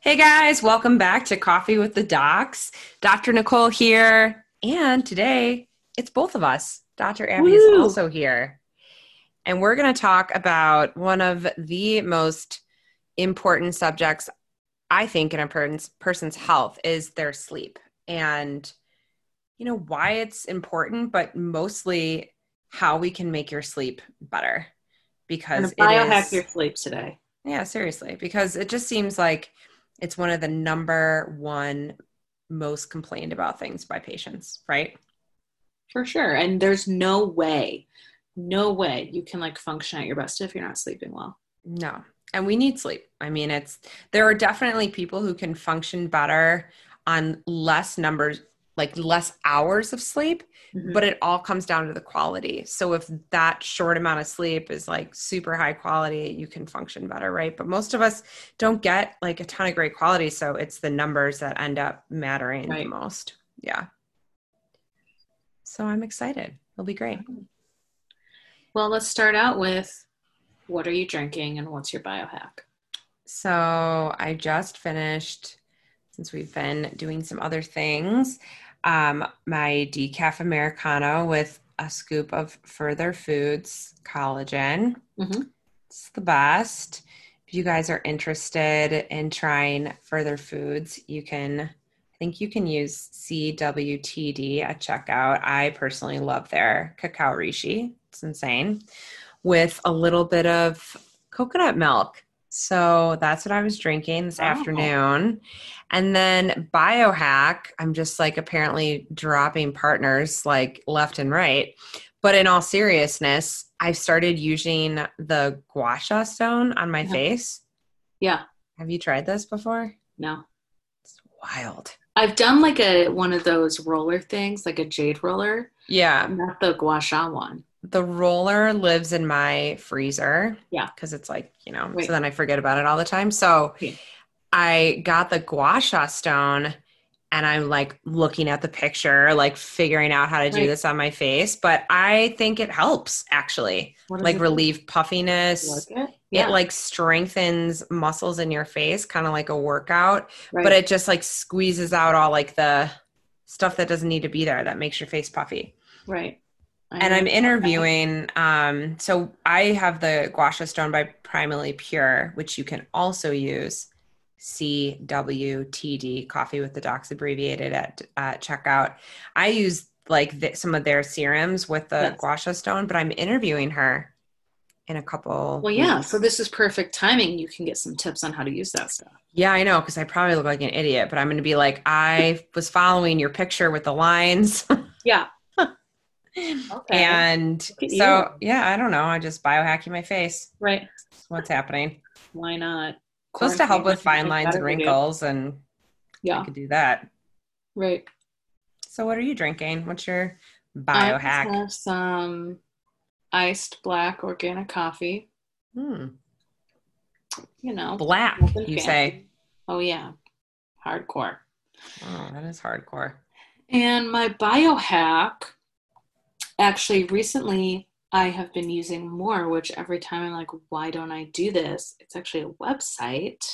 Hey guys, welcome back to Coffee with the Docs. Dr. Nicole here, and today it's both of us. Dr. Abby is also here. And we're going to talk about one of the most important subjects, I think, in a person's, health is their sleep. And, you know, why it's important, but mostly how we can make your sleep better. Because biohack your sleep today. yeah, seriously, because it just seems like it's one of the number one most complained about things by patients, right? For sure. And there's no way, no way you can like function at your best if you're not sleeping well. No. And we need sleep. I mean, it's there are definitely people who can function better on less numbers, like less hours of sleep, Mhm. but it all comes down to the quality. So if that short amount of sleep is like super high quality, you can function better, right? But most of us don't get like a ton of great quality, so it's the numbers that end up mattering the most. Yeah. So I'm excited. It'll be great. Well, let's start out with what are you drinking and what's your biohack? So I just finished, since we've been doing some other things, um, my decaf Americano with a scoop of Further Foods collagen. Mhm. It's the best. If you guys are interested in trying Further Foods, you can, I think you can use CWTD at checkout. I personally love their cacao reishi. It's insane. With a little bit of coconut milk. So that's what I was drinking this Wow. afternoon. And then biohack, I'm just like apparently dropping partners like left and right. But in all seriousness, I've started using the gua sha stone on my Yeah. face. Yeah, Have you tried this before? no. It's wild. I've done like a one of those roller things, like a jade roller, Yeah. not the gua sha one. The roller lives in my freezer. Yeah. Because it's like, you know, Right. so then I forget about it all the time. So Yeah. I got the gua sha stone and I'm like looking at the picture, like figuring out how to do Right. this on my face. But I think it helps actually, like do? relieve puffiness. Like it? Yeah, It like strengthens muscles in your face, kind of like a workout, right. but it just like squeezes out all like the stuff that doesn't need to be there that makes your face puffy right. And. I'm interviewing. Um, so I have the Gua Sha Stone by Primally Pure, which you can also use CWTD, Coffee with the Docs abbreviated at uh, checkout. I use like some of their serums with the Yes. Gua Sha Stone, but I'm interviewing her in a couple. Well, yeah. weeks. So this is perfect timing. You can get some tips on how to use that stuff. Yeah, I know because I probably look like an idiot, but I'm going to be like, I was following your picture with the lines. Yeah. Okay. And so, yeah, I don't know. I just biohacking my face. right. That's what's happening. Why not? Supposed to help with fine lines and better to do. wrinkles, and I Yeah. could do that. Right. So, what are you drinking? What's your I biohack? have some iced black organic coffee. Hmm. You know. Black, you fancy. say? Oh yeah. Hardcore. Oh, that is hardcore. And my biohack, actually, recently I have been using more, which every time I'm like, why don't I do this? It's actually a website,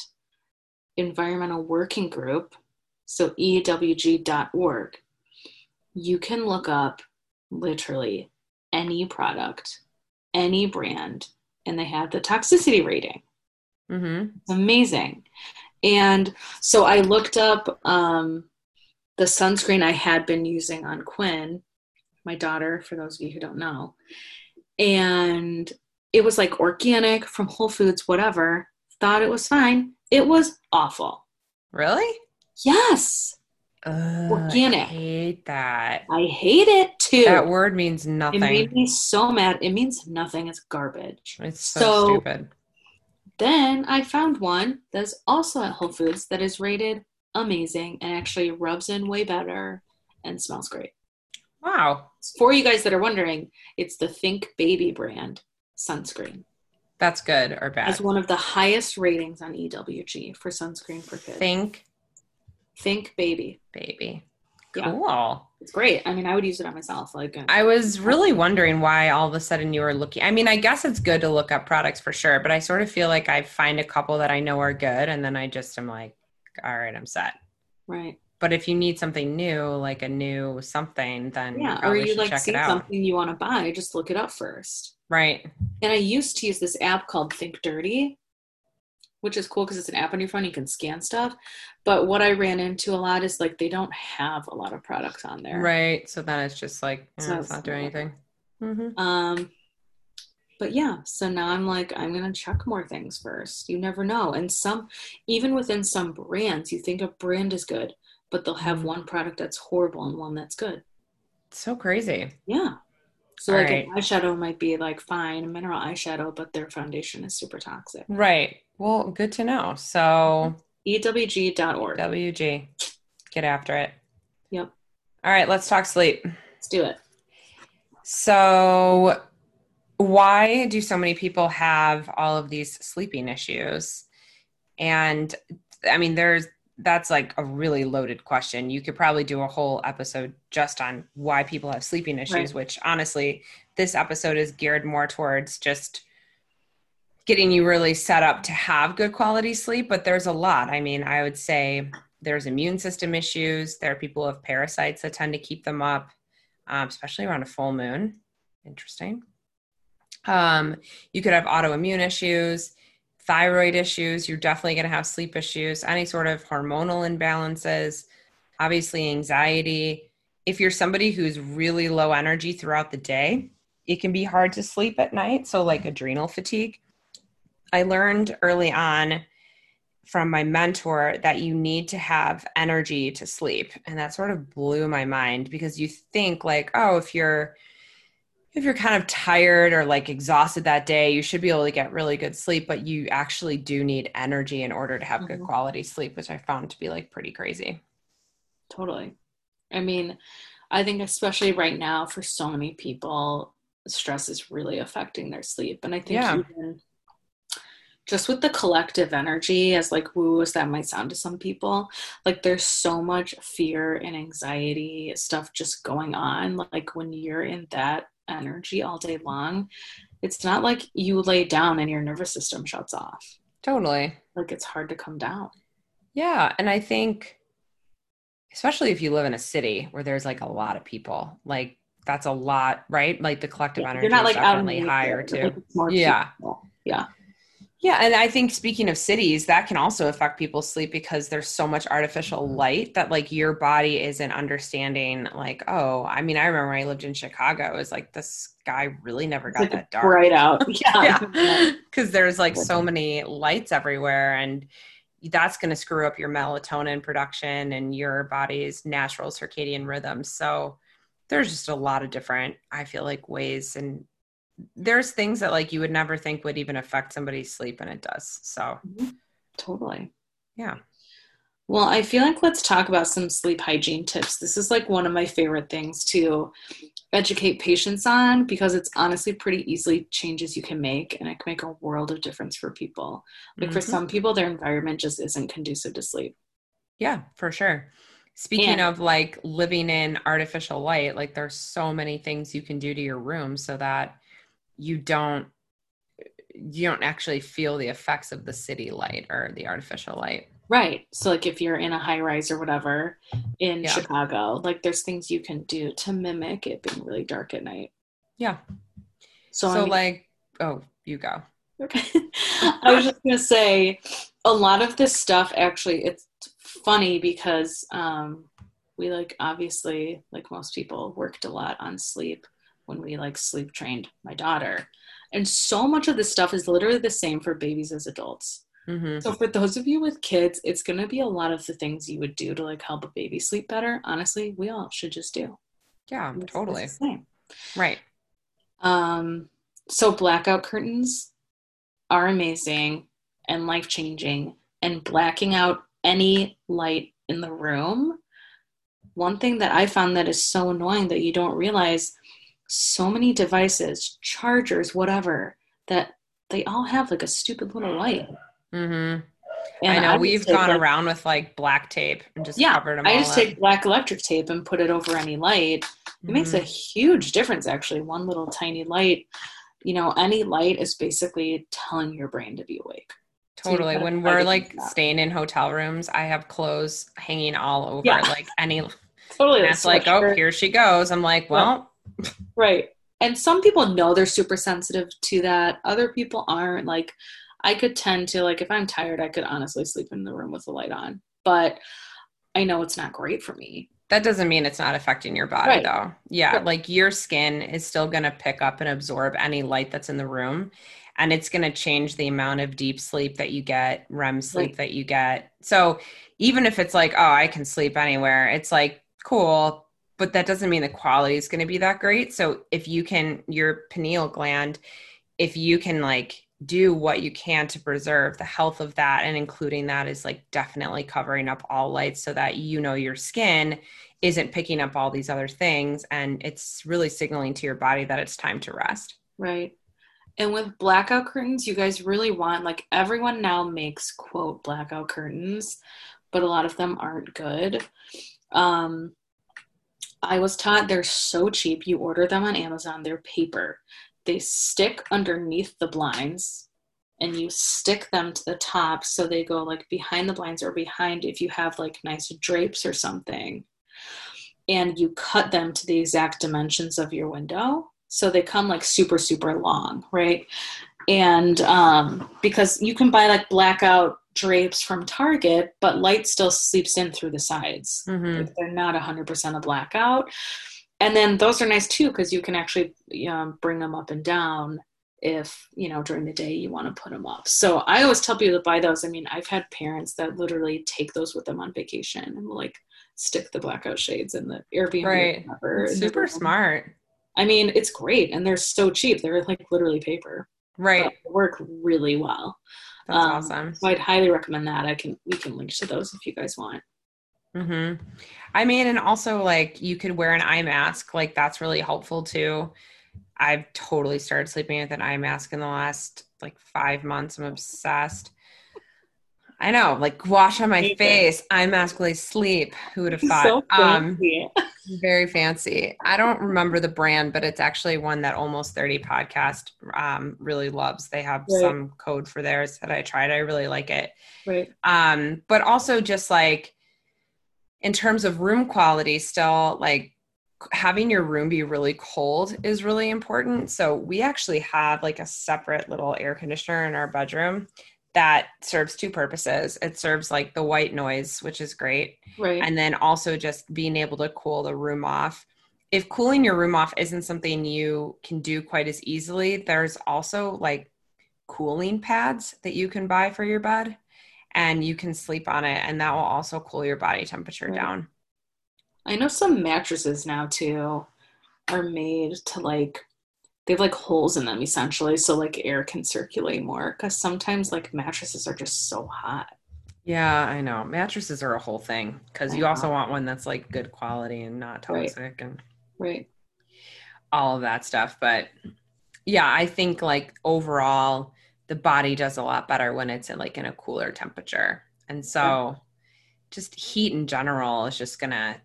Environmental Working Group, so ewg.org. You can look up literally any product, any brand, and they have the toxicity rating. Mm-hmm. It's amazing. And so I looked up um, the sunscreen I had been using on Quinn, my daughter, for those of you who don't know. And it was like organic from Whole Foods, whatever. Thought it was fine. It was awful. Really? Yes, Ugh, Organic. I hate that. I hate it too. That word means nothing. it made me so mad. It means nothing. It's garbage. it's so, So- stupid. Then I found one that's also at Whole Foods that is rated amazing and actually rubs in way better and smells great. Wow. For you guys that are wondering, it's the Think Baby brand sunscreen. That's good or bad. Has one of the highest ratings on EWG for sunscreen for kids. Think Think Baby. baby. Yeah. Cool. It's great. I mean, I would use it on myself. Like, uh, I was really wondering why all of a sudden you were looking. I mean, I guess it's good to look up products for sure, but I sort of feel like I find a couple that I know are good, and then I just am like, all right, I'm set. Right. But if you need something new, like a new something, then Yeah. Or you like see something you want to buy, just look it up first. Right. And I used to use this app called Think Dirty, which is cool because it's an app on your phone. You can scan stuff. But what I ran into a lot is like they don't have a lot of products on there. Right. So then it's just like, eh, So it's not doing anything. hmm Um, but yeah, so now I'm like, I'm gonna check more things first. You never know. And some, even within some brands, you think a brand is good, but they'll have one product that's horrible and one that's good. So crazy. Yeah. So All like right. an eyeshadow might be like fine, a mineral eyeshadow, but their foundation is super toxic. Right. Well, good to know. So mm-hmm. E EWG.org. WG, get after it. Yep. All right, let's talk sleep. Let's do it. So, why do so many people have all of these sleeping issues? And I mean, there's that's like a really loaded question. You could probably do a whole episode just on why people have sleeping issues, Right. which honestly, this episode is geared more towards just getting you really set up to have good quality sleep. But there's a lot. I mean, I would say there's immune system issues. There are people with parasites that tend to keep them up, um, especially around a full moon. Interesting. Um, you could have autoimmune issues, thyroid issues. You're definitely going to have sleep issues, any sort of hormonal imbalances, obviously, anxiety. If you're somebody who's really low energy throughout the day, it can be hard to sleep at night. So, like adrenal fatigue. I learned early on from my mentor that you need to have energy to sleep. And that sort of blew my mind because you think, like, oh, if you're if you're kind of tired or like exhausted that day, you should be able to get really good sleep, but you actually do need energy in order to have good Mhm. quality sleep, which I found to be like pretty crazy. Totally. I mean, I think especially right now for so many people, stress is really affecting their sleep. And I think Yeah. even just with the collective energy, as like woo as that might sound to some people, like there's so much fear and anxiety stuff just going on. Like when you're in that energy all day long, it's not like you lay down and your nervous system shuts off. Totally. Like it's hard to come down. Yeah. And I think, especially if you live in a city where there's like a lot of people, like that's a lot, right? Like the collective energy You're not is like definitely higher too. more Yeah. people. Yeah. Yeah, and I think speaking of cities, that can also affect people's sleep because there's so much artificial mm-hmm. light that like your body isn't understanding. Like, oh, I mean, I remember when I lived in Chicago, it was like the sky really never got It's that dark. bright out. Yeah. Yeah, because there's like so many lights everywhere, and that's going to screw up your melatonin production and your body's natural circadian rhythm. So there's just a lot of different, I feel like, ways and there's things that like you would never think would even affect somebody's sleep and it does so Totally. yeah Well, I feel like let's talk about some sleep hygiene tips. This is like one of my favorite things to educate patients on because it's honestly pretty easily changes you can make and it can make a world of difference for people. Like for Mhm. some people their environment just isn't conducive to sleep. yeah for sure speaking And- of like living in artificial light like there's so many things you can do to your room so that you don't you don't actually feel the effects of the city light or the artificial light Right. So like if you're in a high rise or whatever in Yeah. Chicago, like there's things you can do to mimic it being really dark at night. yeah So, so I mean, like oh you go Okay. I was just gonna say a lot of this stuff actually it's funny because um we like obviously like most people worked a lot on sleep when we like sleep trained my daughter. And so much of this stuff is literally the same for babies as adults. hmm So for those of you with kids, it's gonna be a lot of the things you would do to like help a baby sleep better. Honestly, we all should just do. yeah It's- it's totally same. right Um, so blackout curtains are amazing and life changing, and blacking out any light in the room. One thing that I found that is so annoying that you don't realize so many devices, chargers, whatever, that they all have like a stupid little light. Mm-hmm. And i know just we've gone like- around with like black tape and just Yeah, covered them I just up. take black electric tape and put it over any light. It makes a huge difference, actually. One little tiny light, you know, any light is basically telling your brain to be awake. Totally. gotta When we're like staying in hotel rooms, I have clothes hanging all over. Yeah. Like any totally that's like, oh, here she goes. I'm like, well, Right. And some people know they're super sensitive to that. Other people aren't. Like, I could tend to, like, if I'm tired, I could honestly sleep in the room with the light on. But I know it's not great for me. that doesn't mean it's not affecting your body Right. though. Yeah. Right. Like your skin is still going to pick up and absorb any light that's in the room. And it's going to change the amount of deep sleep that you get, REM sleep Right. that you get. So even if it's like, oh, I can sleep anywhere, it's like, cool. But that doesn't mean the quality is going to be that great. So if you can, your pineal gland, if you can like do what you can to preserve the health of that and including that is like definitely covering up all lights so that you know your skin isn't picking up all these other things and it's really signaling to your body that it's time to rest Right. And with blackout curtains, you guys really want, like, everyone now makes, quote, blackout curtains, but a lot of them aren't good. Um, I was taught they're so cheap. You order them on Amazon, they're paper. They stick underneath the blinds and you stick them to the top so they go like behind the blinds or behind if you have like nice drapes or something. And you cut them to the exact dimensions of your window. So they come like super, super long, right? And um, because you can buy like blackout drapes from Target, but light still sleeps in through the sides. Mhm. Like, they're not 100% a blackout. And then those are nice too because you can actually um, bring them up and down if you know during the day you want to put them up. So I always tell people to buy those. I mean, I've had parents that literally take those with them on vacation and like stick the blackout shades in the Airbnb. Right. the super smart I mean, it's great and they're so cheap. They're like literally paper. right work really well. That's Um, awesome So I'd highly recommend that. I can we can link to those if you guys want. hmm I mean, and also like you could wear an eye mask. Like that's really helpful too. I've totally started sleeping with an eye mask in the last like five months. I'm obsessed. I know, like wash on my face, eye mask while sleep. Who would have thought? So um, very fancy. I don't remember the brand, but it's actually one that Almost 30 podcast um, really loves. They have Right. some code for theirs that I tried. I really like it right. um but also just like in terms of room quality still like having your room be really cold is really important so we actually have like a separate little air conditioner in our bedroom that serves two purposes it serves like the white noise which is great Right. and then also just being able to cool the room off if cooling your room off isn't something you can do quite as easily there's also like cooling pads that you can buy for your bed and you can sleep on it and that will also cool your body temperature Right. down I know some mattresses now too are made to like they have like holes in them essentially so like air can circulate more because sometimes like mattresses are just so hot. yeah i know mattresses are a whole thing because you also want one that's like good quality and not Right. toxic and Right. all of that stuff. But yeah, I think like overall, the body does a lot better when it's in like in a cooler temperature. And so just heat in general is just gonna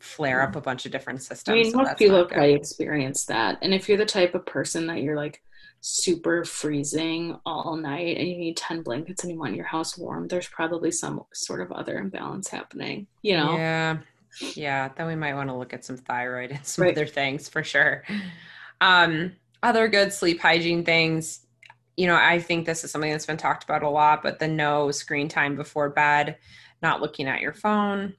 flare up a bunch of different systems. I mean so most people have probably experienced that. And if you're the type of person that you're like super freezing all night and you need 10 blankets and you want your house warm, there's probably some sort of other imbalance happening, you know? Yeah. Yeah. Then we might want to look at some thyroid and some Right. other things for sure. Um, other good sleep hygiene things. You know, I think this is something that's been talked about a lot, but the no screen time before bed, not looking at your phone.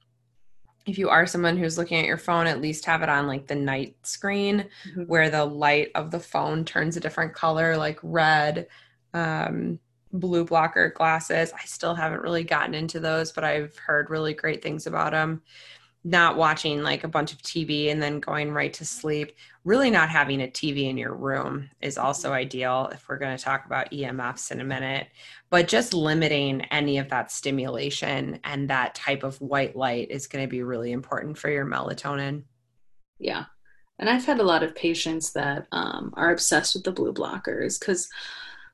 If you are someone who's looking at your phone, at least have it on like the night screen Mhm. where the light of the phone turns a different color, like red, um, blue blocker glasses. I still haven't really gotten into those, but I've heard really great things about them. Not watching like a bunch of TV and then going right to sleep. Really, not having a TV in your room is also ideal if we're going to talk about EMFs in a minute. But just limiting any of that stimulation and that type of white light is going to be really important for your melatonin. Yeah. And I've had a lot of patients that um, are obsessed with the blue blockers because,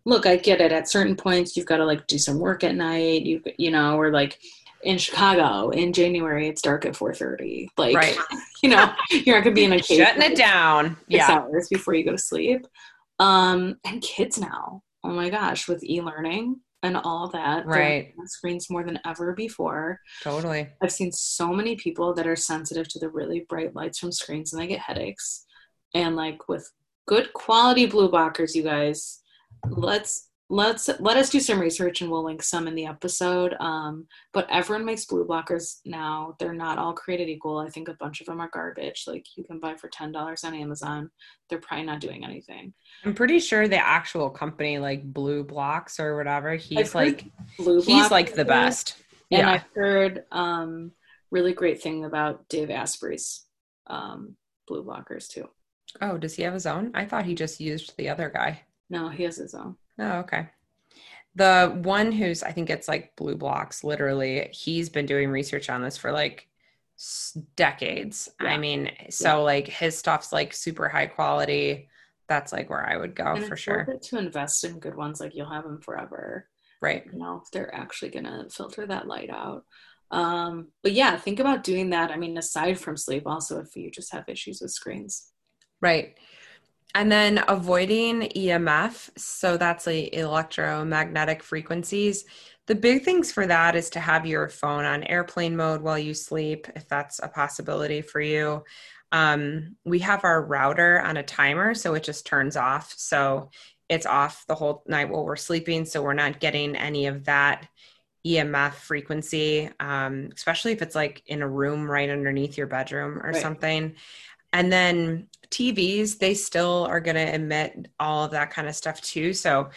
look, I get it. At certain points, you've got to like do some work at night. You you know, or like in Chicago in January, it's dark at four thirty. Like, Right. you know, you're not gonna be in a cave Shutting it down. Yeah. hours before you go to sleep. Um, and kids now, oh my gosh, with e-learning, and all that. Right. Screens more than ever before. Totally. I've seen so many people that are sensitive to the really bright lights from screens and they get headaches. And like with good quality blue blockers, you guys, let's let's let us do some research and we'll link some in the episode. Um, but everyone makes blue blockers now. They're not all created equal. I think a bunch of them are garbage. Like you can buy for $10 on amazon. They're probably not doing anything. I'm pretty sure the actual company like BLUblox or whatever he's like blue he's like the best. and yeah. i've heard um, really great thing about dave asprey's um, blue blockers too. Oh does he have his own? I thought he just used the other guy. No he has his own Oh, okay. The one who's, I think it's like BLUblox, literally, he's been doing research on this for like decades. Yeah. I mean, so yeah. like his stuff's like super high quality. That's like where I would go and for sure. to invest in good ones, like you'll have them forever. Right. You know, they're actually going to filter that light out. Um, but yeah, think about doing that. I mean, aside from sleep, also if you just have issues with screens. Right. And then avoiding EMF. So that's like electromagnetic frequencies. The big things for that is to have your phone on airplane mode while you sleep, if that's a possibility for you. Um, we have our router on a timer, so it just turns off. So it's off the whole night while we're sleeping. So we're not getting any of that EMF frequency, um, especially if it's like in a room right underneath your bedroom or right. something. And then TVs, they still are going to emit all of that kind of stuff too. So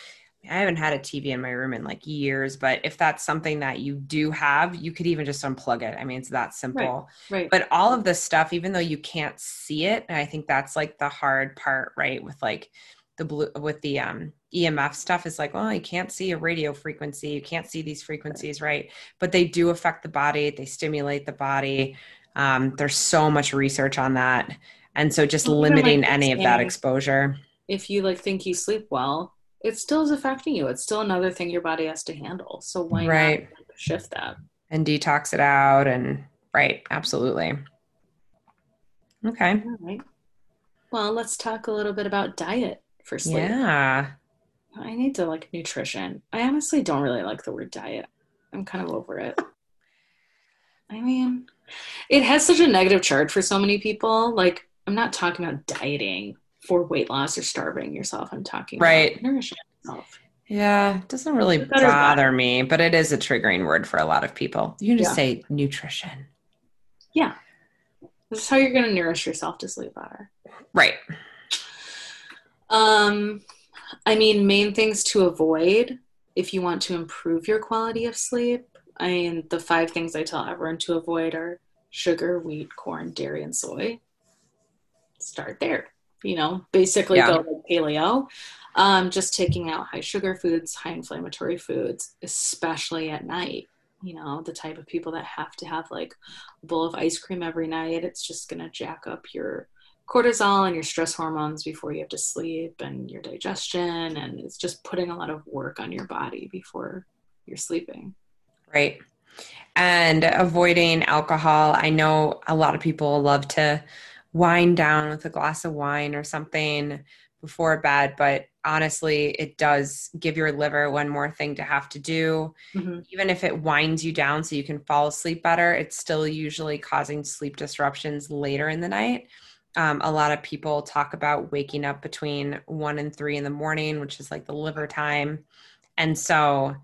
I haven't had a TV in my room in like years, but if that's something that you do have, you could even just unplug it. I mean, it's that simple. Right. right. But all of this stuff, even though you can't see it, and I think that's like the hard part, right? With like the blue, with the um, EMF stuff is like, well, you can't see a radio frequency, you can't see these frequencies, right? But they do affect the body, they stimulate the body. Um, there's so much research on that. And so just limiting like any of that exposure. If you like think you sleep well it still is affecting you. It's still another thing your body has to handle. So why right. not shift that? And detox it out and right absolutely. Okay. All right. Well let's talk a little bit about diet for sleep. Yeah. I need to like nutrition. I honestly don't really like the word diet. I'm kind of over it i mean it has such a negative charge for so many people like I'm not talking about dieting for weight loss or starving yourself. I'm talking right. about nourishing yourself. Yeah, it doesn't really bother me, but it is a triggering word for a lot of people. You can just yeah. say nutrition. Yeah. This is how you're going to nourish yourself to sleep better. Right. Um, I mean, main things to avoid if you want to improve your quality of sleep. I mean, the five things I tell everyone to avoid are sugar, wheat, corn, dairy, and soy start there. You know, basically yeah. go like paleo. Um, just taking out high sugar foods, high inflammatory foods, especially at night. You know, the type of people that have to have like a bowl of ice cream every night, it's just going to jack up your cortisol and your stress hormones before you have to sleep and your digestion. And it's just putting a lot of work on your body before you're sleeping. Right. And avoiding alcohol. I know a lot of people love to wind down with a glass of wine or something before bed but honestly it does give your liver one more thing to have to do mm-hmm. even if it winds you down so you can fall asleep better it's still usually causing sleep disruptions later in the night um, a lot of people talk about waking up between one and three in the morning which is like the liver time and so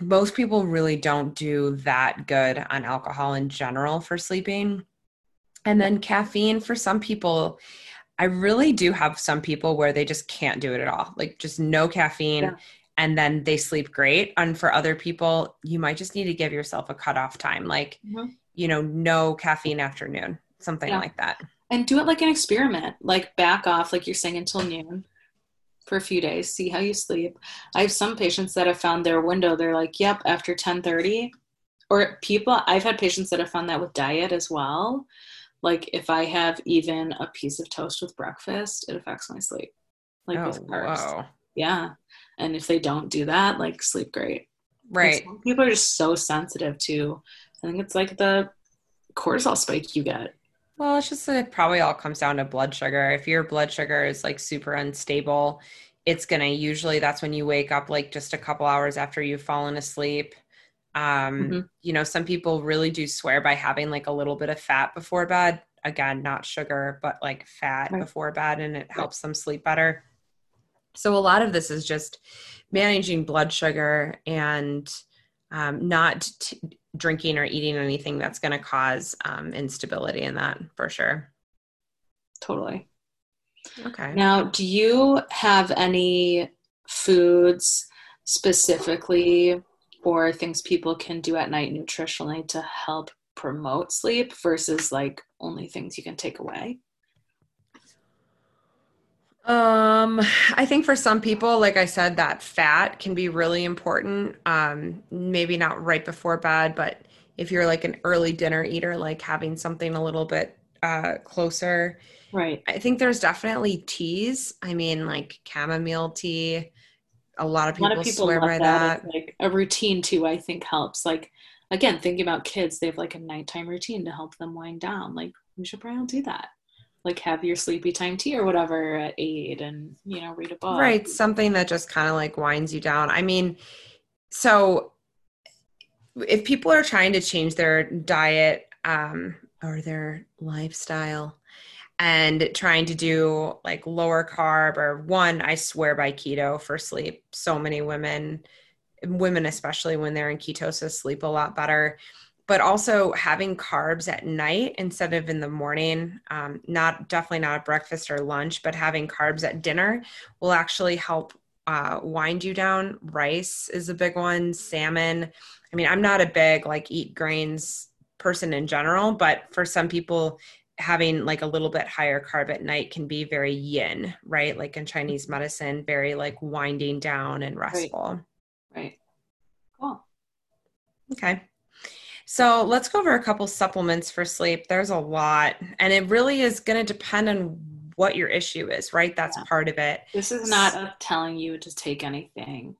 most people really don't do that good on alcohol in general for sleeping and then caffeine for some people, I really do have some people where they just can't do it at all. Like just no caffeine. Yeah. And then they sleep great. And for other people, you might just need to give yourself a cutoff time, like, mm-hmm. you know, no caffeine afternoon, something yeah. like that. And do it like an experiment, like back off, like you're saying, until noon for a few days, see how you sleep. I have some patients that have found their window. They're like, yep, after 1030, or people, I've had patients that have found that with diet as well like if I have even a piece of toast with breakfast, it affects my sleep. Like oh, with carbs. Wow. Yeah. And if they don't do that, like sleep great. Right. People are just so sensitive to I think it's like the cortisol spike you get. Well, it's just that it probably all comes down to blood sugar. If your blood sugar is like super unstable, it's going to usually that's when you wake up like just a couple hours after you've fallen asleep um mm-hmm. you know some people really do swear by having like a little bit of fat before bed again not sugar but like fat right. before bed and it helps them sleep better so a lot of this is just managing blood sugar and um, not t- drinking or eating anything that's going to cause um, instability in that for sure. Totally. Okay. Now do you have any foods specifically or things people can do at night nutritionally to help promote sleep versus like only things you can take away? Um, I think for some people, like I said, that fat can be really important. Um, maybe not right before bed, but if you're like an early dinner eater, like having something a little bit uh, closer. Right. I think there's definitely teas. I mean, like chamomile tea, a lot of people, lot of people swear by that. that. Like a routine too, I think helps. Like again, thinking about kids, they have like a nighttime routine to help them wind down. Like we should probably do that. Like have your sleepy time tea or whatever at eight, and you know read a book. Right, something that just kind of like winds you down. I mean, so if people are trying to change their diet um, or their lifestyle and trying to do like lower carb or one i swear by keto for sleep so many women women especially when they're in ketosis sleep a lot better but also having carbs at night instead of in the morning um, not definitely not at breakfast or lunch but having carbs at dinner will actually help uh, wind you down rice is a big one salmon i mean i'm not a big like eat grains person in general but for some people having like a little bit higher carb at night can be very yin, right? Like in Chinese medicine, very like winding down and restful. Right. right. Cool. Okay. So let's go over a couple supplements for sleep. There's a lot, and it really is going to depend on what your issue is, right? That's yeah. part of it. This is not telling you to take anything.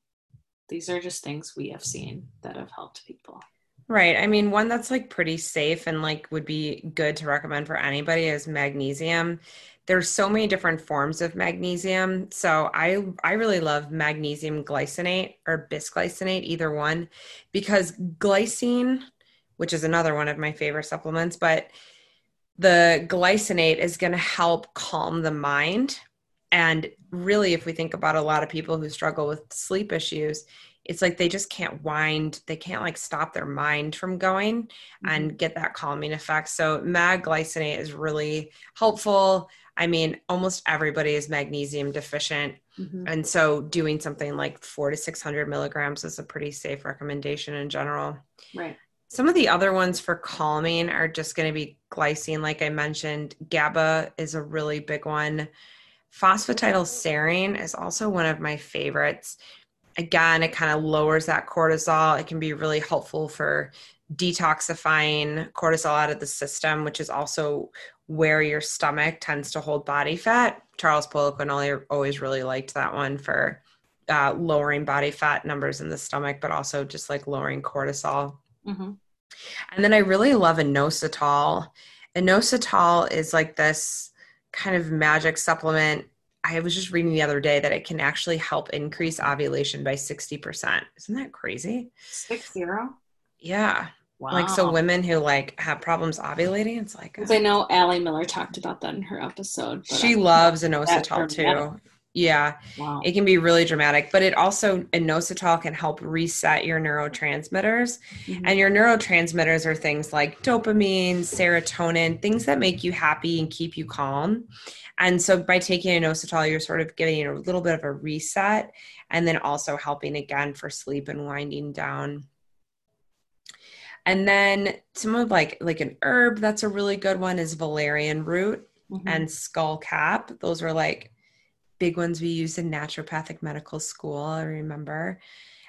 These are just things we have seen that have helped people. Right. I mean, one that's like pretty safe and like would be good to recommend for anybody is magnesium. There's so many different forms of magnesium. So I I really love magnesium glycinate or bisglycinate, either one, because glycine, which is another one of my favorite supplements, but the glycinate is going to help calm the mind. And really, if we think about a lot of people who struggle with sleep issues, it's like they just can't wind they can't like stop their mind from going mm-hmm. and get that calming effect so mag glycinate is really helpful i mean almost everybody is magnesium deficient mm-hmm. and so doing something like four to 600 milligrams is a pretty safe recommendation in general right some of the other ones for calming are just going to be glycine like i mentioned gaba is a really big one phosphatidylserine is also one of my favorites again, it kind of lowers that cortisol. It can be really helpful for detoxifying cortisol out of the system, which is also where your stomach tends to hold body fat. Charles Poliquin always really liked that one for uh, lowering body fat numbers in the stomach, but also just like lowering cortisol. Mm-hmm. And then I really love inositol. Inositol is like this kind of magic supplement I was just reading the other day that it can actually help increase ovulation by 60%. Isn't that crazy? Six zero? Yeah. Wow. Like so women who like have problems ovulating, it's like I know Allie Miller talked about that in her episode. She I loves inositol too. Yeah. Wow. It can be really dramatic, but it also inositol can help reset your neurotransmitters. Mm-hmm. And your neurotransmitters are things like dopamine, serotonin, things that make you happy and keep you calm. And so by taking inositol, you're sort of getting a little bit of a reset and then also helping again for sleep and winding down. And then some of like like an herb that's a really good one is valerian root mm-hmm. and skullcap. Those are like big ones we use in naturopathic medical school, I remember.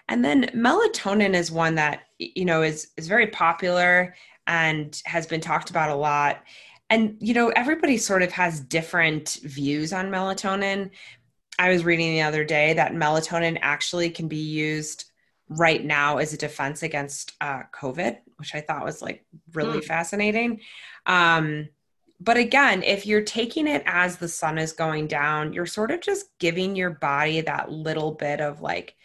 And then melatonin is one that you know is is very popular and has been talked about a lot and you know everybody sort of has different views on melatonin i was reading the other day that melatonin actually can be used right now as a defense against uh, covid which i thought was like really mm. fascinating um, but again, if you're taking it as the sun is going down, you're sort of just giving your body that little bit of like,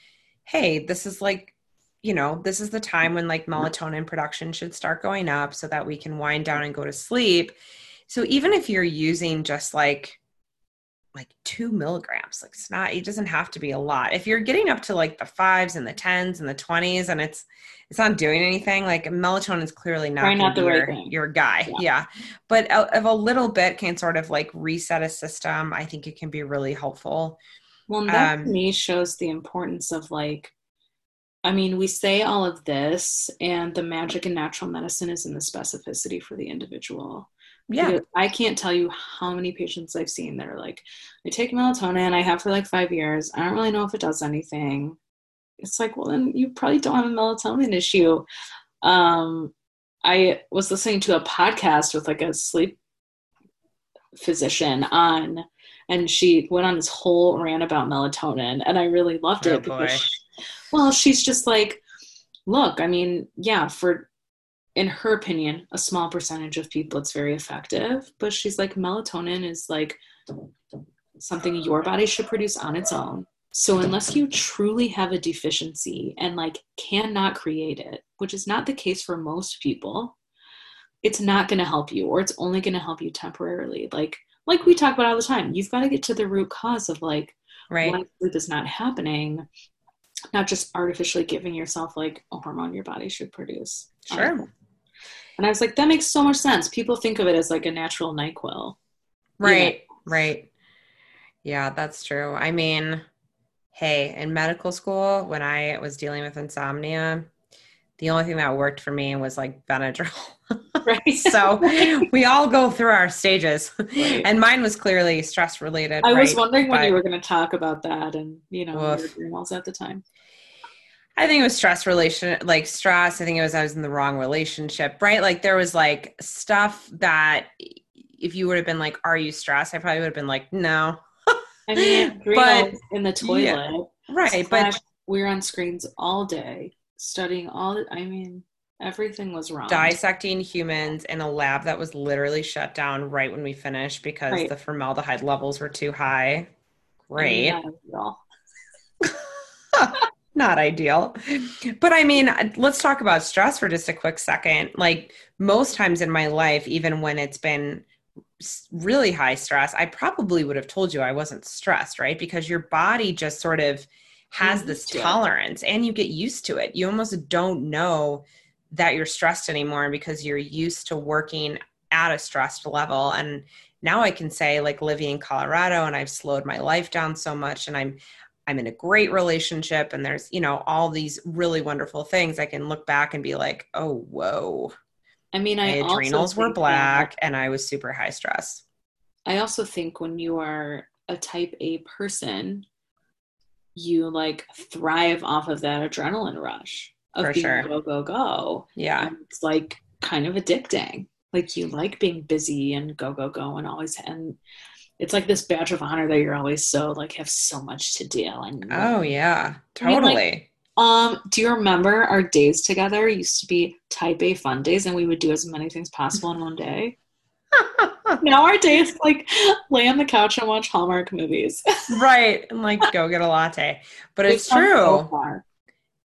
hey, this is like, you know, this is the time when like mm-hmm. melatonin production should start going up so that we can wind down mm-hmm. and go to sleep. So even if you're using just like like two milligrams. Like it's not, it doesn't have to be a lot. If you're getting up to like the fives and the tens and the twenties and it's it's not doing anything, like melatonin is clearly not, not the your, your guy. Yeah. Yeah. But if a little bit can sort of like reset a system, I think it can be really helpful. Well, that to Um, me shows the importance of like, I mean, we say all of this, and the magic in natural medicine is in the specificity for the individual. Yeah. Because I can't tell you how many patients I've seen that are like, I take melatonin, I have for like five years. I don't really know if it does anything. It's like, well, then you probably don't have a melatonin issue. Um, I was listening to a podcast with like a sleep physician on, and she went on this whole rant about melatonin, and I really loved Oh, it because, boy. she- well, she's just like, look, I mean, yeah, for in her opinion, a small percentage of people it's very effective, but she's like, melatonin is like something your body should produce on its own. So unless you truly have a deficiency and like cannot create it, which is not the case for most people, it's not going to help you or it's only going to help you temporarily. Like like we talk about all the time, you've got to get to the root cause of like Right. why sleep is not happening, not just artificially giving yourself like a hormone your body should produce. Sure. own. And I was like, that makes so much sense. People think of it as like a natural NyQuil. Right. Right. Yeah, that's true. I mean, hey, in medical school, when I was dealing with insomnia, the only thing that worked for me was like Benadryl. Right. so we all go through our stages. Right. And mine was clearly stress related. I was right? wondering when But you were going to talk about that and, you know, your adrenals at the time. I think it was stress relation, like stress. I think it was I was in the wrong relationship, right? Like there was like stuff that if you would have been like, "Are you stressed?" I probably would have been like, "No." I mean, adrenals in the toilet. Yeah. Right, but we're on screens all day studying all the, I mean, everything was wrong. dissecting humans in a lab that was literally shut down right when we finished because Right. the formaldehyde levels were too high. I mean, Great. not ideal. Not ideal. But I mean, let's talk about stress for just a quick second. Like most times in my life, even when it's been really high stress, I probably would have told you I wasn't stressed, right? Because your body just sort of has mm-hmm. this to it. tolerance and you get used to it. You almost don't know that you're stressed anymore because you're used to working at a stressed level. And now I can say, like living in Colorado, and I've slowed my life down so much, and I'm I'm in a great relationship, and there's you know all these really wonderful things. I can look back and be like, oh whoa, I mean, my I adrenals were black, and I was super high stress. I also think when you are a type A person, you like thrive off of that adrenaline rush of For being sure. go, go, go. Yeah, And it's like kind of addicting. Like you like being busy and go, go, go and always and it's like this badge of honor that you're always so like have so much to do. And oh yeah, I mean, like- totally. um, do you remember our days together used to be type A fun days and we would do as many things possible in one day? Now our days like lay on the couch and watch Hallmark movies. right, and like go get a latte. But it's We've so true. far.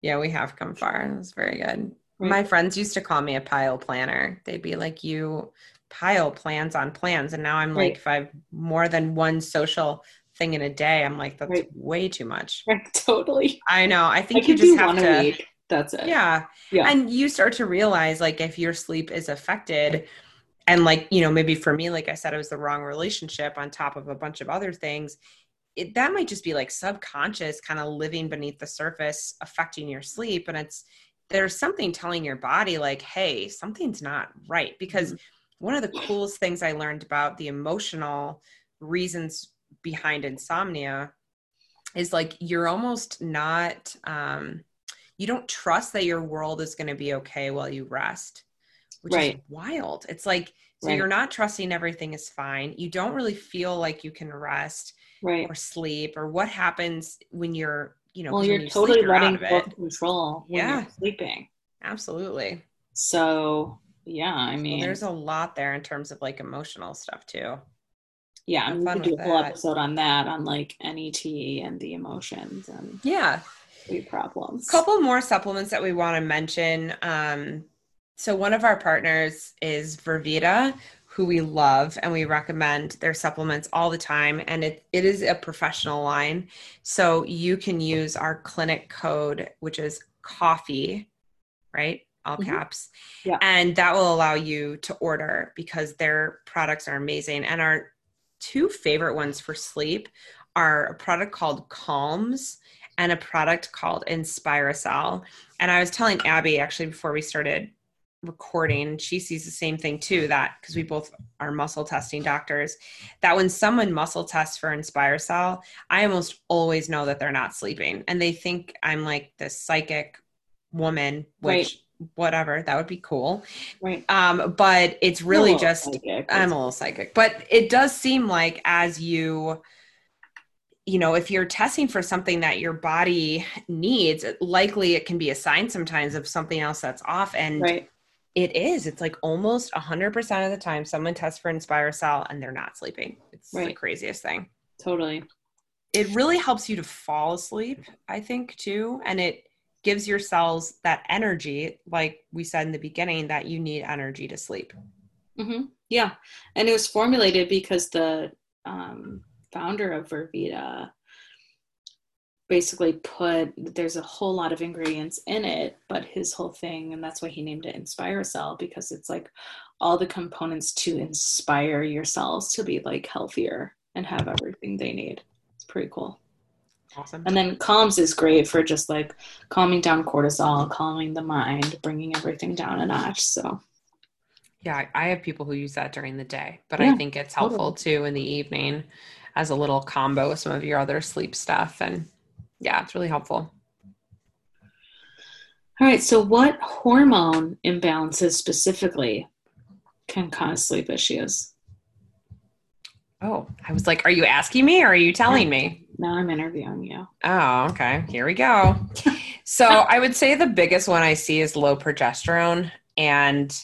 Yeah, we have come far. It's very good. Right. My friends used to call me a pile planner. They'd be like, "You pile plans on plans," and now I'm Right. like, if I've more than one social thing in a day, I'm like, that's Right. way too much. Right, totally. I know. I I think you just have to. week. That's it. Yeah. Yeah. And you start to realize like if your sleep is affected and like, you know, maybe for me, like I said, it was the wrong relationship on top of a bunch of other things. It, that might just be like subconscious kind of living beneath the surface affecting your sleep and it's there's something telling your body like hey something's not right because one of the coolest things i learned about the emotional reasons behind insomnia is like you're almost not um you don't trust that your world is going to be okay while you rest which is Right. wild it's like so Right. you're not trusting everything is fine you don't really feel like you can rest Right. or sleep or what happens when you're you know Well, you're when you sleep, totally you're out letting of go control when Yeah. you're sleeping. absolutely So yeah, I mean, there's a lot there in terms of like emotional stuff too. Yeah, I mean, we could do a whole that. episode on that, on like NET and the emotions and yeah, sleep problems. Couple more supplements that we want to mention. Um, so one of our partners is Vervita, who we love and we recommend their supplements all the time. And it, it is a professional line. So you can use our clinic code, which is coffee, right? All mm-hmm. caps. Yeah. And that will allow you to order because their products are amazing. And our two favorite ones for sleep are a product called Calms and a product called Inspiracell. And I was telling Abby actually before we started recording, she sees the same thing too, that because we both are muscle testing doctors, that when someone muscle tests for Inspiracell, I almost always know that they're not sleeping. And they think I'm like this psychic woman, which right whatever that would be cool right um but it's really just psychic. i'm a little psychic but it does seem like as you you know if you're testing for something that your body needs likely it can be a sign sometimes of something else that's off and right. It is it's like almost 100% of the time someone tests for Inspiracell and they're not sleeping it's right. the craziest thing totally it really helps you to fall asleep i think too and it gives your cells that energy, like we said in the beginning, that you need energy to sleep. Mm-hmm. Yeah. And it was formulated because the um, founder of Vervita basically put there's a whole lot of ingredients in it but his whole thing and that's why he named it Inspire Cell because it's like all the components to inspire your cells to be like healthier and have everything they need it's pretty cool Awesome. And then calms is great for just like calming down cortisol, calming the mind, bringing everything down a notch. So, yeah, I have people who use that during the day, but yeah, I think it's helpful totally. too in the evening as a little combo with some of your other sleep stuff. And yeah, it's really helpful. All right. So, what hormone imbalances specifically can cause sleep issues? Oh, I was like, are you asking me or are you telling me? No, I'm interviewing you. Oh, okay. Here we go. so I would say the biggest one I see is low progesterone. And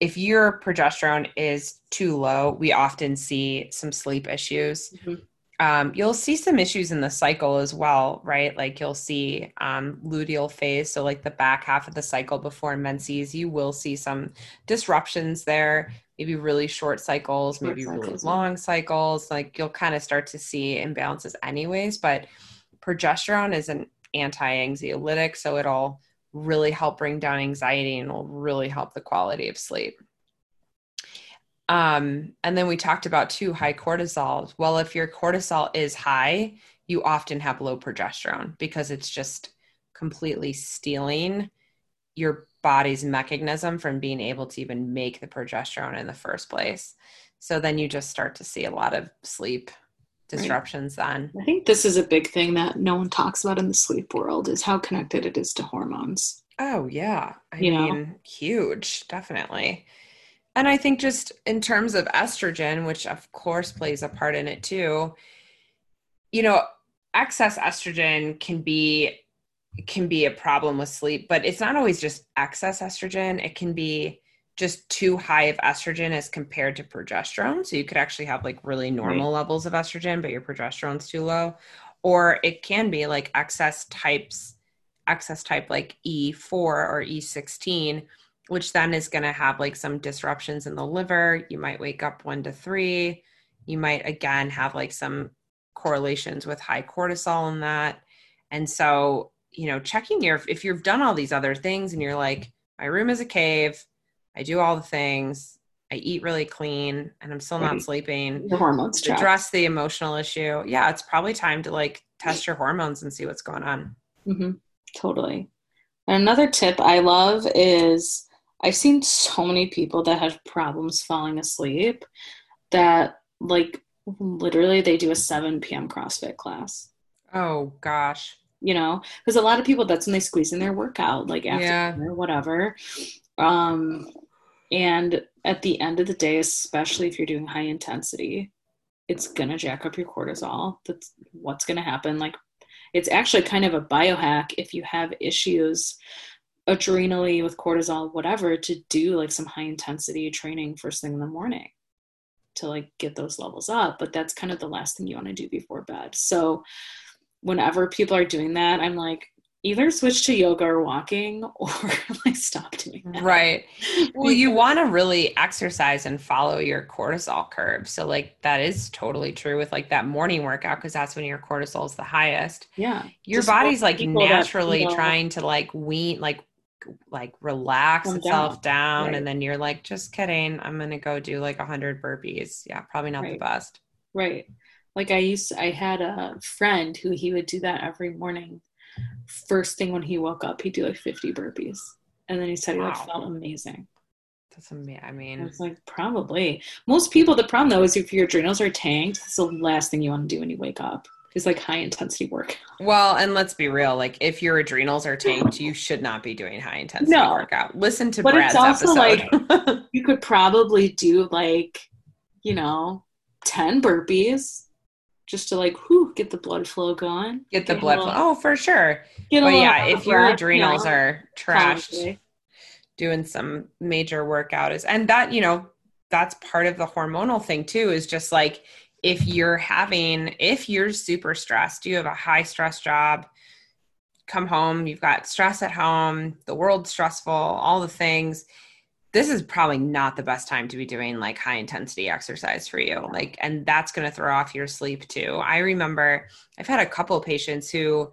if your progesterone is too low, we often see some sleep issues. Mm-hmm. Um, you'll see some issues in the cycle as well, right? Like you'll see um, luteal phase, so like the back half of the cycle before menses, you will see some disruptions there maybe really short cycles, short maybe cycles, really long cycles. Like you'll kind of start to see imbalances anyways, but progesterone is an anti-anxiolytic, so it'll really help bring down anxiety and will really help the quality of sleep. Um, and then we talked about too high cortisol. Well, if your cortisol is high, you often have low progesterone because it's just completely stealing your body's mechanism from being able to even make the progesterone in the first place. So then you just start to see a lot of sleep disruptions right. then. I think this is a big thing that no one talks about in the sleep world is how connected it is to hormones. Oh yeah. I you mean know? huge, definitely. And I think just in terms of estrogen, which of course plays a part in it too, you know, excess estrogen can be can be a problem with sleep, but it's not always just excess estrogen. It can be just too high of estrogen as compared to progesterone. So you could actually have like really normal right. levels of estrogen, but your progesterone's too low. Or it can be like excess types, excess type like E4 or E16, which then is going to have like some disruptions in the liver. You might wake up one to three. You might again have like some correlations with high cortisol in that. And so you know, checking your if you've done all these other things and you're like, my room is a cave, I do all the things, I eat really clean, and I'm still not sleeping. The hormones address the emotional issue. Yeah, it's probably time to like test your hormones and see what's going on. Mm-hmm. Totally. And another tip I love is I've seen so many people that have problems falling asleep that like literally they do a 7 p.m. CrossFit class. Oh gosh you know because a lot of people that's when they squeeze in their workout like after yeah. or whatever um and at the end of the day especially if you're doing high intensity it's gonna jack up your cortisol that's what's gonna happen like it's actually kind of a biohack if you have issues adrenally with cortisol, whatever, to do like some high intensity training first thing in the morning to like get those levels up. But that's kind of the last thing you want to do before bed. So whenever people are doing that, I'm like, either switch to yoga or walking or like stop doing that. Right. Well, you want to really exercise and follow your cortisol curve. So like that is totally true with like that morning workout because that's when your cortisol is the highest. Yeah. Your Just body's like people that, naturally you know, trying to like wean like like relax itself down, Right. and then you're like just kidding i'm gonna go do like 100 burpees yeah probably not the best Right. Like I used I had a friend who he would do that every morning. First thing when he woke up, he'd do like 50 burpees. And then he said he like felt amazing. that's amazing i I mean it's like, probably. Most people, the problem though is if your adrenals are tanked, that's the last thing you want to do when you wake up. Is like high intensity work. well and let's be real like if your adrenals are tanked you should not be doing high intensity No. workout listen to But it's brad's also, episode You could probably do like, you know, 10 burpees just to like whew, get the blood flow going. get the blood flow oh for sure Get but yeah if your breath, adrenals you know, are trashed probably. doing some major workout is and that you know that's part of the hormonal thing too is just like if you're having if you're super stressed you have a high stress job come home you've got stress at home the world's stressful all the things this is probably not the best time to be doing like high intensity exercise for you. Like and that's going to throw off your sleep too. I remember i've had a couple patients who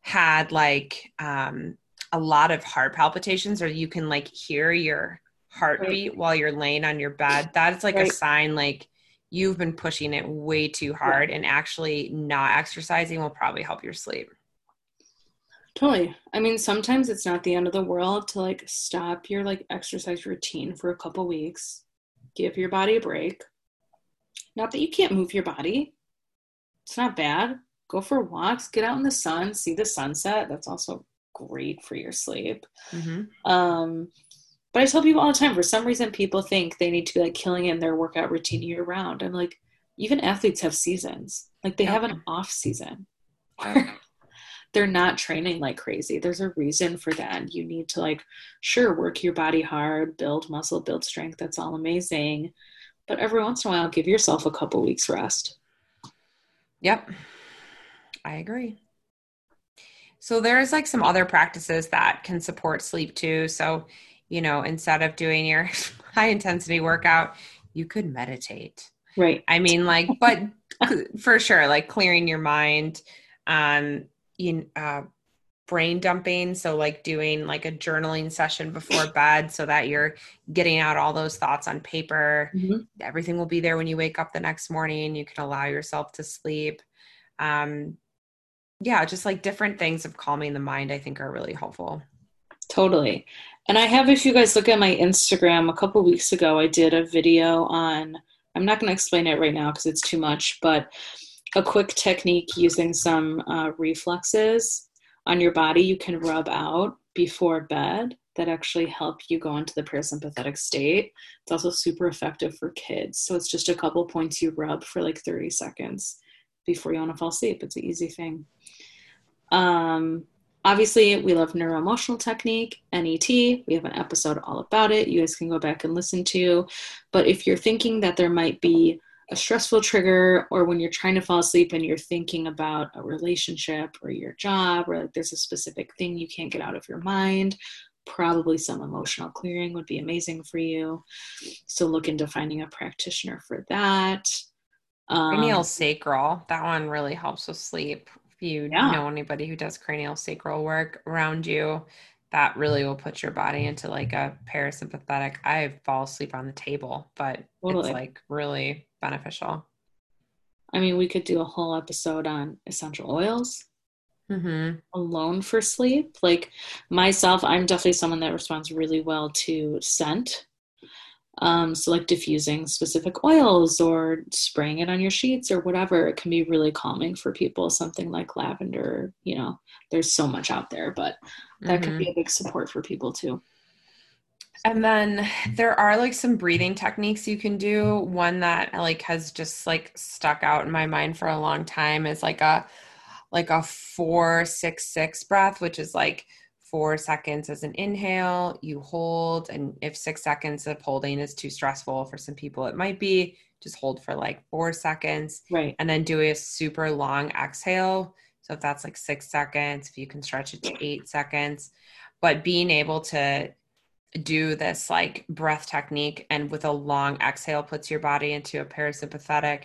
had like um a lot of heart palpitations or you can like hear your heartbeat while you're laying on your bed. That's like a sign like you've been pushing it way too hard and actually not exercising will probably help your sleep Totally. I mean, sometimes it's not the end of the world to like stop your like exercise routine for a couple weeks, give your body a break. Not that you can't move your body. It's not bad. Go for walks, get out in the sun, see the sunset. That's also great for your sleep. mm-hmm. Um, but I tell people all the time, for some reason, people think they need to be like killing in their workout routine year round. I'm like, even athletes have seasons. Like they have an off season. They're not training like crazy. There's a reason for that. You need to like, sure, work your body hard, build muscle, build strength. That's all amazing. But every once in a while, give yourself a couple weeks rest. Yep. I agree. So there's like some other practices that can support sleep too. So, you know, instead of doing your high intensity workout, you could meditate. Right. I mean, like, but for sure, like clearing your mind, um, you uh, brain dumping. So, like doing like a journaling session before bed, so that you're getting out all those thoughts on paper. Mhm. Everything will be there when you wake up the next morning. You can allow yourself to sleep. Um, yeah, just like different things of calming the mind, I think are really helpful. Totally. And I have, if you guys look at my Instagram, a couple weeks ago, I did a video on, I'm not going to explain it right now because it's too much, but a quick technique using some uh, reflexes on your body you can rub out before bed that actually help you go into the parasympathetic state. It's also super effective for kids. So it's just a couple points you rub for like 30 seconds before you want to fall asleep. It's an easy thing. Um, obviously, we love neuroemotional technique, NET. We have an episode all about it. You guys can go back and listen to. But if you're thinking that there might be a stressful trigger, or when you're trying to fall asleep and you're thinking about a relationship or your job, or like there's a specific thing you can't get out of your mind, probably some emotional clearing would be amazing for you. So look into finding a practitioner for that. Um, Cranial sacral, that one really helps with sleep. If you Yeah. know anybody who does cranial sacral work around you, that really will put your body into like a parasympathetic. I fall asleep on the table, but Totally. it's like really beneficial. I mean, we could do a whole episode on essential oils. Mm-hmm. alone for sleep. Like myself, I'm definitely someone that responds really well to scent. Um, so like diffusing specific oils or spraying it on your sheets or whatever, it can be really calming for people. Something like lavender, you know, there's so much out there, but that can Mhm. be a big support for people too. And then there are like some breathing techniques you can do. One that like has just like stuck out in my mind for a long time is like a like a four six six breath, which is like four seconds as an inhale, you hold. And if six seconds of holding is too stressful for some people, it might be just hold for like four seconds. Right. And then do a super long exhale. So if that's like six seconds, if you can stretch it to eight seconds, but being able to do this like breath technique and with a long exhale puts your body into a parasympathetic.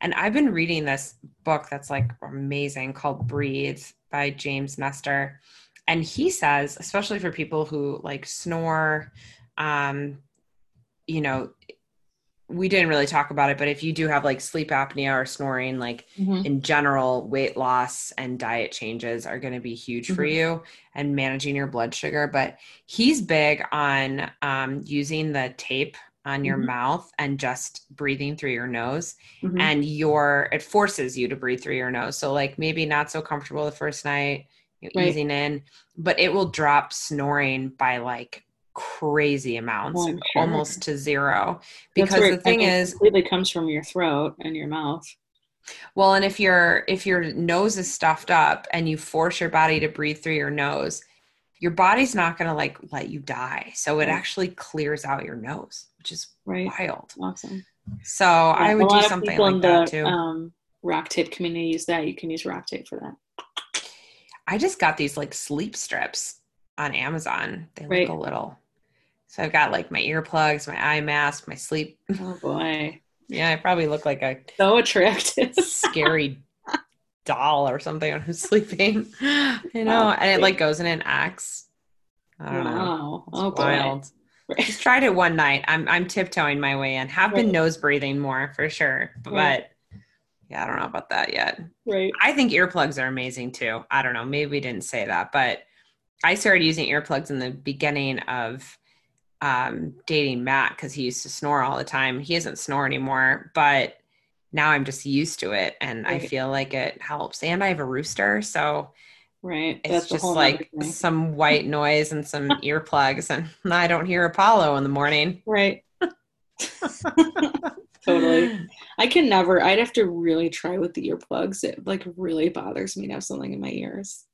And I've been reading this book that's like amazing called Breathe by James Nestor. And he says, especially for people who like snore, um, you know, we didn't really talk about it, but if you do have like sleep apnea or snoring, like mm-hmm. in general, weight loss and diet changes are going to be huge mm-hmm. for you and managing your blood sugar. But he's big on um, using the tape on your mm-hmm. mouth and just breathing through your nose mm-hmm. and your it forces you to breathe through your nose so like maybe not so comfortable the first night right. easing in but it will drop snoring by like crazy amounts, oh, sure. almost to zero. Because the thing is, it completely comes from your throat and your mouth. Well, and if your if your nose is stuffed up and you force your body to breathe through your nose, your body's not going to like let you die. So it actually clears out your nose, which is right. wild. Awesome. So yeah, I would do something like that the, too. Um, RockTape community use that. You can use RockTape for that. I just got these like sleep strips on Amazon. They right. look a little so I've got like my earplugs, my eye mask, my sleep. Oh boy. yeah, I probably look like a so attractive, scary doll or something when I'm sleeping. You know, oh, and it like goes in an X. I don't wow. know. It's oh, wild. Boy. Just tried it one night. I'm I'm tiptoeing my way in. Have right. been nose breathing more for sure, but right. Yeah, I don't know about that yet. Right. I think earplugs are amazing too. I don't know. Maybe we didn't say that, but I started using earplugs in the beginning of um, dating Matt because he used to snore all the time. He doesn't snore anymore, but now I'm just used to it and right. I feel like it helps. And I have a rooster, so right, it's That's just like some white noise and some earplugs, and I don't hear Apollo in the morning. Right. totally. I can never. I'd have to really try with the earplugs. It like really bothers me to have something in my ears.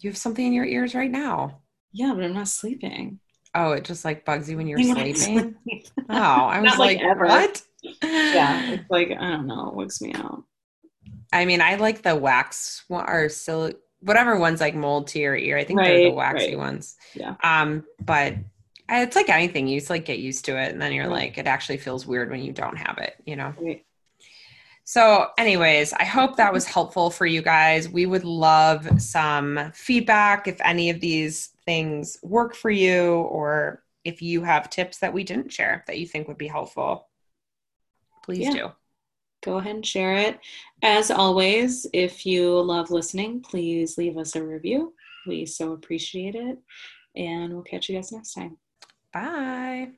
You have something in your ears right now. Yeah, but I'm not sleeping. Oh, it just like bugs you when you're sleeping. oh, I was like, like what? yeah, it's like I don't know, it wakes me out. I mean, I like the wax or sil- whatever ones like mold to your ear. I think right, they're the waxy right. ones. Yeah. Um, but it's like anything. You just like get used to it, and then you're right. like, it actually feels weird when you don't have it. You know. Right. So, anyways, I hope that was helpful for you guys. We would love some feedback if any of these things work for you or if you have tips that we didn't share that you think would be helpful. Please yeah. do. Go ahead and share it. As always, if you love listening, please leave us a review. We so appreciate it. And we'll catch you guys next time. Bye.